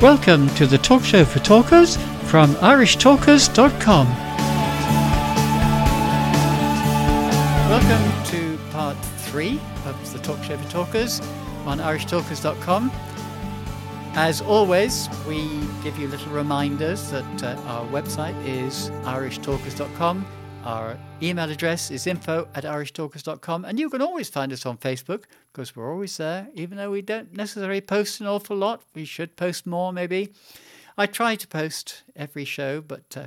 Welcome to the talk show for talkers from irishtalkers.com. Welcome to part three of the talk show for talkers on irishtalkers.com. As always, we give you little reminders that uh, our website is irishtalkers.com. Our email address is info at irishtalkers.com. And you can always find us on Facebook because we're always there, even though we don't necessarily post an awful lot. We should post more, maybe. I try to post every show, but uh,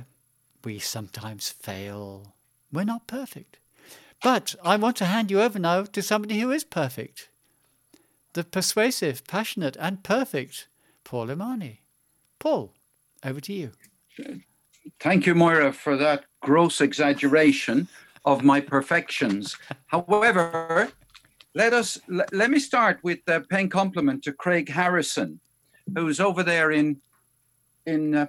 we sometimes fail. We're not perfect. But I want to hand you over now to somebody who is perfect the persuasive, passionate, and perfect Paul Imani. Paul, over to you. Thank you, Moira, for that gross exaggeration of my perfections. However, let us let, let me start with a paying compliment to Craig Harrison, who's over there in in uh,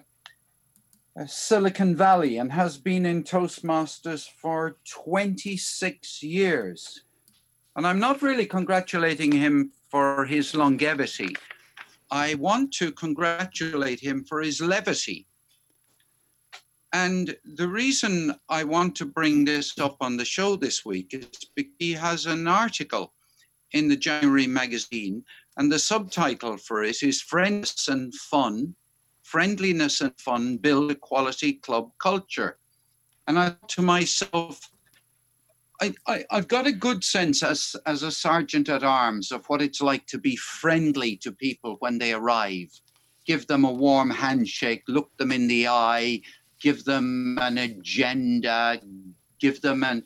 uh, Silicon Valley and has been in Toastmasters for 26 years. And I'm not really congratulating him for his longevity. I want to congratulate him for his levity. And the reason I want to bring this up on the show this week is because he has an article in the January magazine, and the subtitle for it is Friends and Fun Friendliness and Fun Build a Quality Club Culture. And I to myself, I, I, have got a good sense as, as a sergeant at arms of what it's like to be friendly to people when they arrive. Give them a warm handshake, look them in the eye, give them an agenda, give them and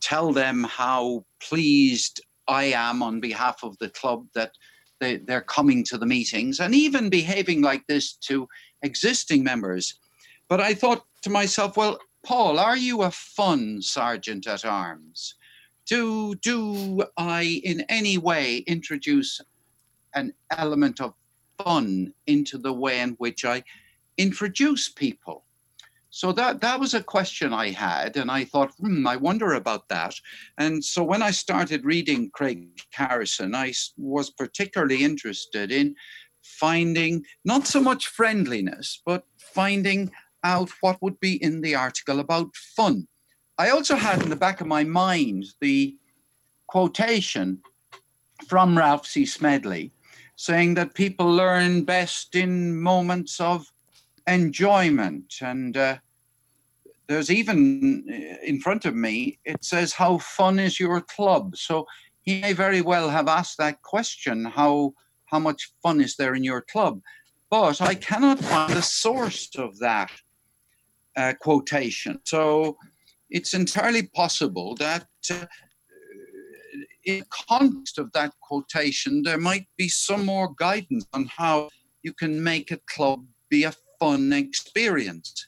tell them how pleased I am on behalf of the club that they, they're coming to the meetings and even behaving like this to existing members. But I thought to myself, well, Paul, are you a fun sergeant at arms? Do, do I in any way introduce an element of fun into the way in which I introduce people? So that that was a question I had, and I thought, hmm, I wonder about that. And so when I started reading Craig Harrison, I was particularly interested in finding not so much friendliness, but finding out what would be in the article about fun. I also had in the back of my mind the quotation from Ralph C. Smedley saying that people learn best in moments of enjoyment. And uh, there's even uh, in front of me, it says, How fun is your club? So he may very well have asked that question how, how much fun is there in your club? But I cannot find the source of that uh, quotation. So it's entirely possible that. Uh, in context of that quotation, there might be some more guidance on how you can make a club be a fun experience.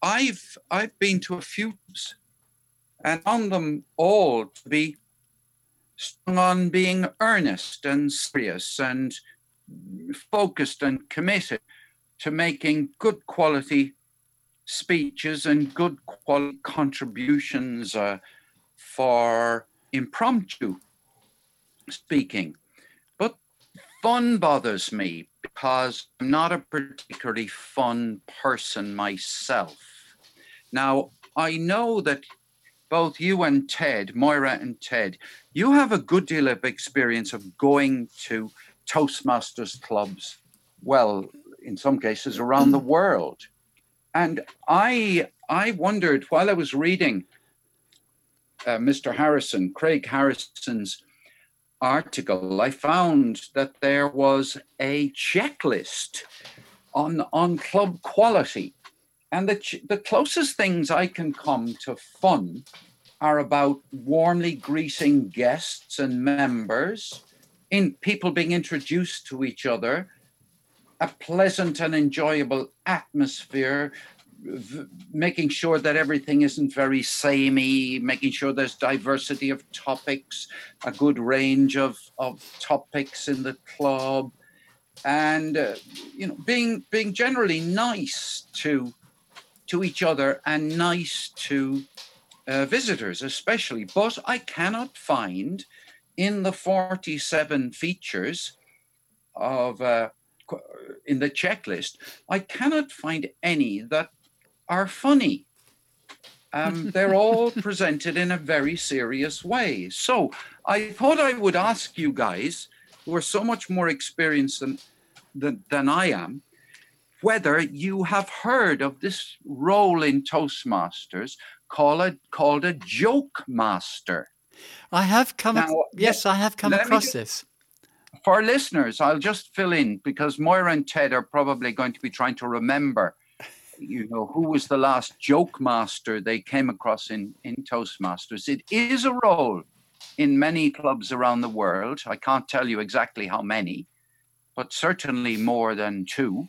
I've I've been to a few and on them all to be strong on being earnest and serious and focused and committed to making good quality speeches and good quality contributions uh, for impromptu speaking. But fun bothers me because I'm not a particularly fun person myself. Now, I know that both you and Ted, Moira and Ted, you have a good deal of experience of going to Toastmasters clubs, well, in some cases around the world. And I I wondered while I was reading uh, Mr. Harrison, Craig Harrison's article, I found that there was a checklist on, on club quality. And the, ch- the closest things I can come to fun are about warmly greeting guests and members, in people being introduced to each other, a pleasant and enjoyable atmosphere, making sure that everything isn't very samey, making sure there's diversity of topics, a good range of, of topics in the club, and uh, you know, being being generally nice to to each other and nice to uh, visitors, especially. But I cannot find in the 47 features of uh, in the checklist, I cannot find any that are funny. Um, they're all presented in a very serious way. So I thought I would ask you guys, who are so much more experienced than, than, than I am, whether you have heard of this role in Toastmasters called a, called a joke master. I have come. Now, ac- yes, I have come across just, this. For listeners, I'll just fill in because Moira and Ted are probably going to be trying to remember you know, who was the last joke master they came across in, in Toastmasters. It is a role in many clubs around the world. I can't tell you exactly how many, but certainly more than two.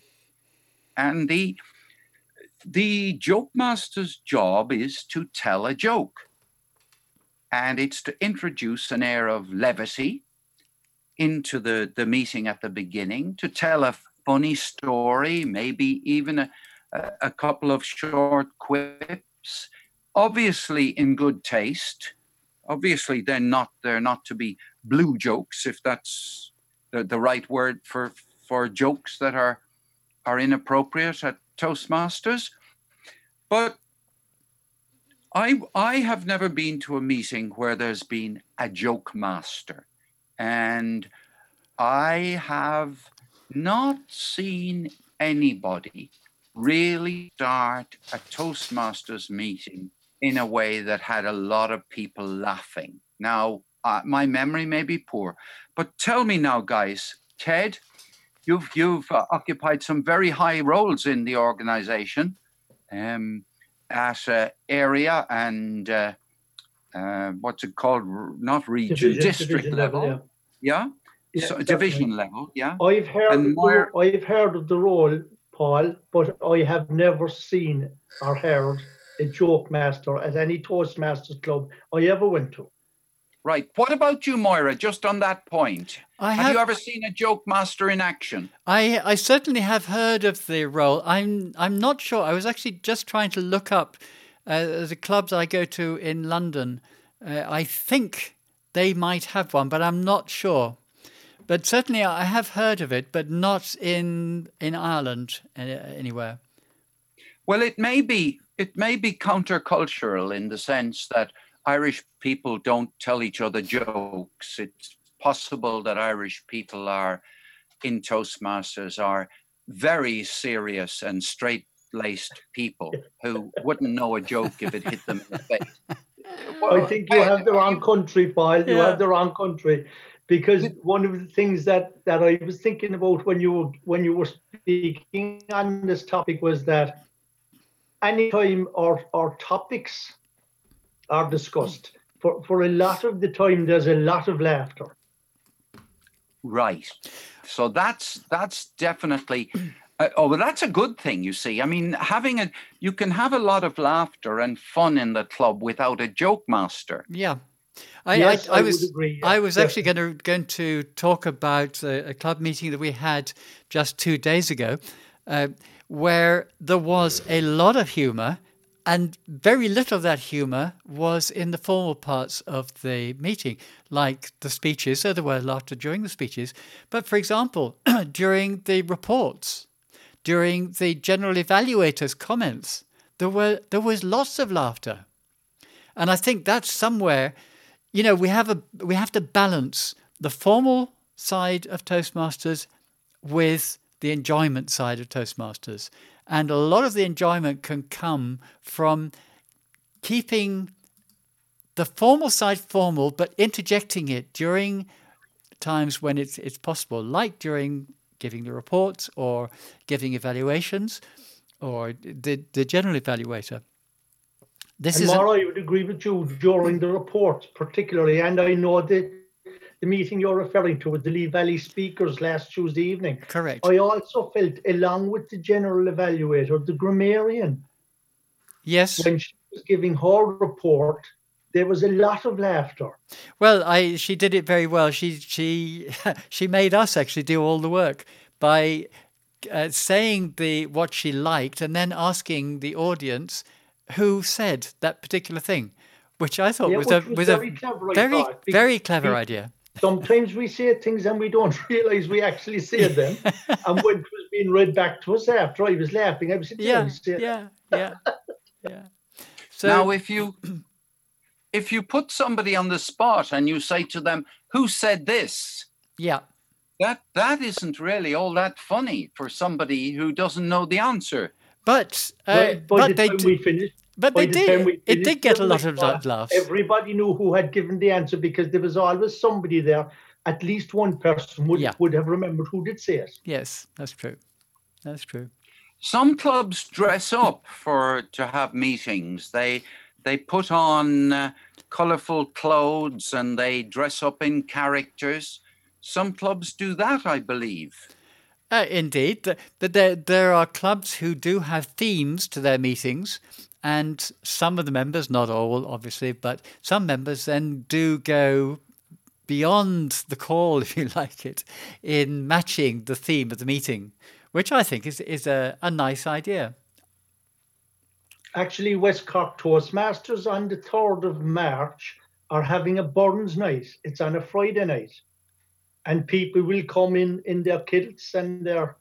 And the the joke master's job is to tell a joke. And it's to introduce an air of levity into the, the meeting at the beginning, to tell a funny story, maybe even a, a couple of short quips, obviously in good taste. Obviously, they're not they're not to be blue jokes, if that's the, the right word for for jokes that are are inappropriate at Toastmasters. But I I have never been to a meeting where there's been a joke master, and I have not seen anybody really start a Toastmasters meeting in a way that had a lot of people laughing. Now, uh, my memory may be poor, but tell me now, guys, Ted, you've you've uh, occupied some very high roles in the organization, um, at uh, area and uh, uh, what's it called? Not region, division, district division level. level yeah. yeah? yeah so, division level. Yeah. I've heard. And I've heard of the role Paul, but I have never seen or heard a joke master at any Toastmasters club I ever went to. Right. What about you, Moira? Just on that point, have, have, you ever seen a joke master in action? I I certainly have heard of the role. I'm I'm not sure. I was actually just trying to look up uh, the clubs I go to in London. Uh, I think they might have one, but I'm not sure. But certainly, I have heard of it, but not in in Ireland uh, anywhere. Well, it may be it may be countercultural in the sense that Irish people don't tell each other jokes. It's possible that Irish people are in Toastmasters are very serious and straight laced people who wouldn't know a joke if it hit them in the face. Well, I think you have the wrong country, Paul. You yeah. have the wrong country because one of the things that that I was thinking about when you were when you were speaking on this topic was that anytime our our topics are discussed, for, for a lot of the time there's a lot of laughter. Right. So that's that's definitely uh, oh, well, that's a good thing, you see. I mean, having a, you can have a lot of laughter and fun in the club without a joke master. Yeah, I, yes, I, I, I was agree, yeah. I was actually going to going to talk about a, a, club meeting that we had just two days ago, uh, where there was a lot of humour, and very little of that humour was in the formal parts of the meeting, like the speeches. So there were laughter during the speeches, but for example, during the reports, during the general evaluator's comments, there were there was lots of laughter, and I think that's somewhere you know, we have a we have to balance the formal side of Toastmasters with the enjoyment side of Toastmasters. And a lot of the enjoyment can come from keeping the formal side formal, but interjecting it during times when it's it's possible, like during giving the reports or giving evaluations or the, the general evaluator. This and is Mara, a- I would agree with you during the report, particularly, and I know that the meeting you're referring to with the Lee Valley speakers last Tuesday evening. Correct. I also felt, along with the general evaluator, the grammarian. Yes. When she was giving her report, there was a lot of laughter. Well, I she did it very well. She she she made us actually do all the work by uh, saying the what she liked and then asking the audience who said that particular thing, which I thought yeah, was, a, was, a very clever, very, very clever idea. Sometimes we say things and we don't realise we actually say them. and when it was being read back to us after, I was laughing. I was yeah, yeah, yeah, yeah. So now, if you if you put somebody on the spot and you say to them, "Who said this?" Yeah, that that isn't really all that funny for somebody who doesn't know the answer. But uh, but they we finished, but they the did. It did get a lot of laughs. Everybody knew who had given the answer because there was always somebody there. At least one person would yeah. would have remembered who did say it. Yes, that's true. That's true. Some clubs dress up for to have meetings. They they put on uh, colorful clothes and they dress up in characters. Some clubs do that, I believe. Uh, indeed, there, there are clubs who do have themes to their meetings, and some of the members, not all obviously, but some members then do go beyond the call, if you like it, in matching the theme of the meeting, which I think is, is a, a nice idea. Actually, West Cork Toastmasters on the 3rd of March are having a Burns night. It's on a Friday night and people will come in in their kilts and their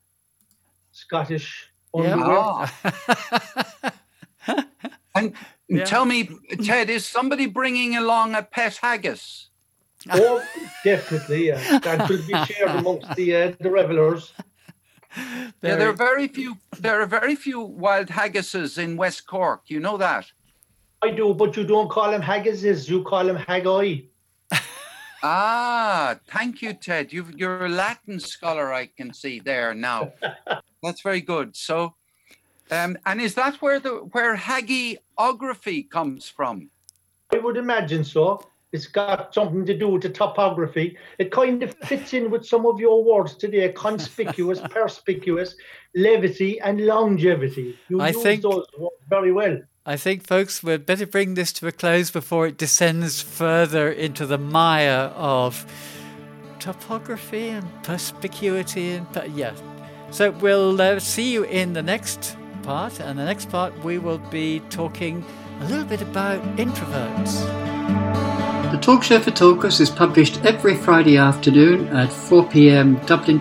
Scottish underwear. Yeah. and yeah. tell me, Ted, is somebody bringing along a pet haggis? Oh, definitely, yeah. That will be shared amongst the uh, the revelers. Yeah, there are very few. There are very few wild haggises in West Cork. You know that. I do, but you don't call them haggises. You call them haggai. Ah, thank you, Ted. you are a Latin scholar, I can see there now. That's very good. So, um, and is that where the where hagiography comes from? I would imagine so. It's got something to do with the topography. It kind of fits in with some of your words today: conspicuous, perspicuous, levity, and longevity. You I use think... those words very well. I think, folks, we'd better bring this to a close before it descends further into the mire of topography and perspicuity and yeah. So we'll uh, see you in the next part, and the next part we will be talking a little bit about introverts. The Talk Show for Talkers is published every Friday afternoon at 4 p.m. Dublin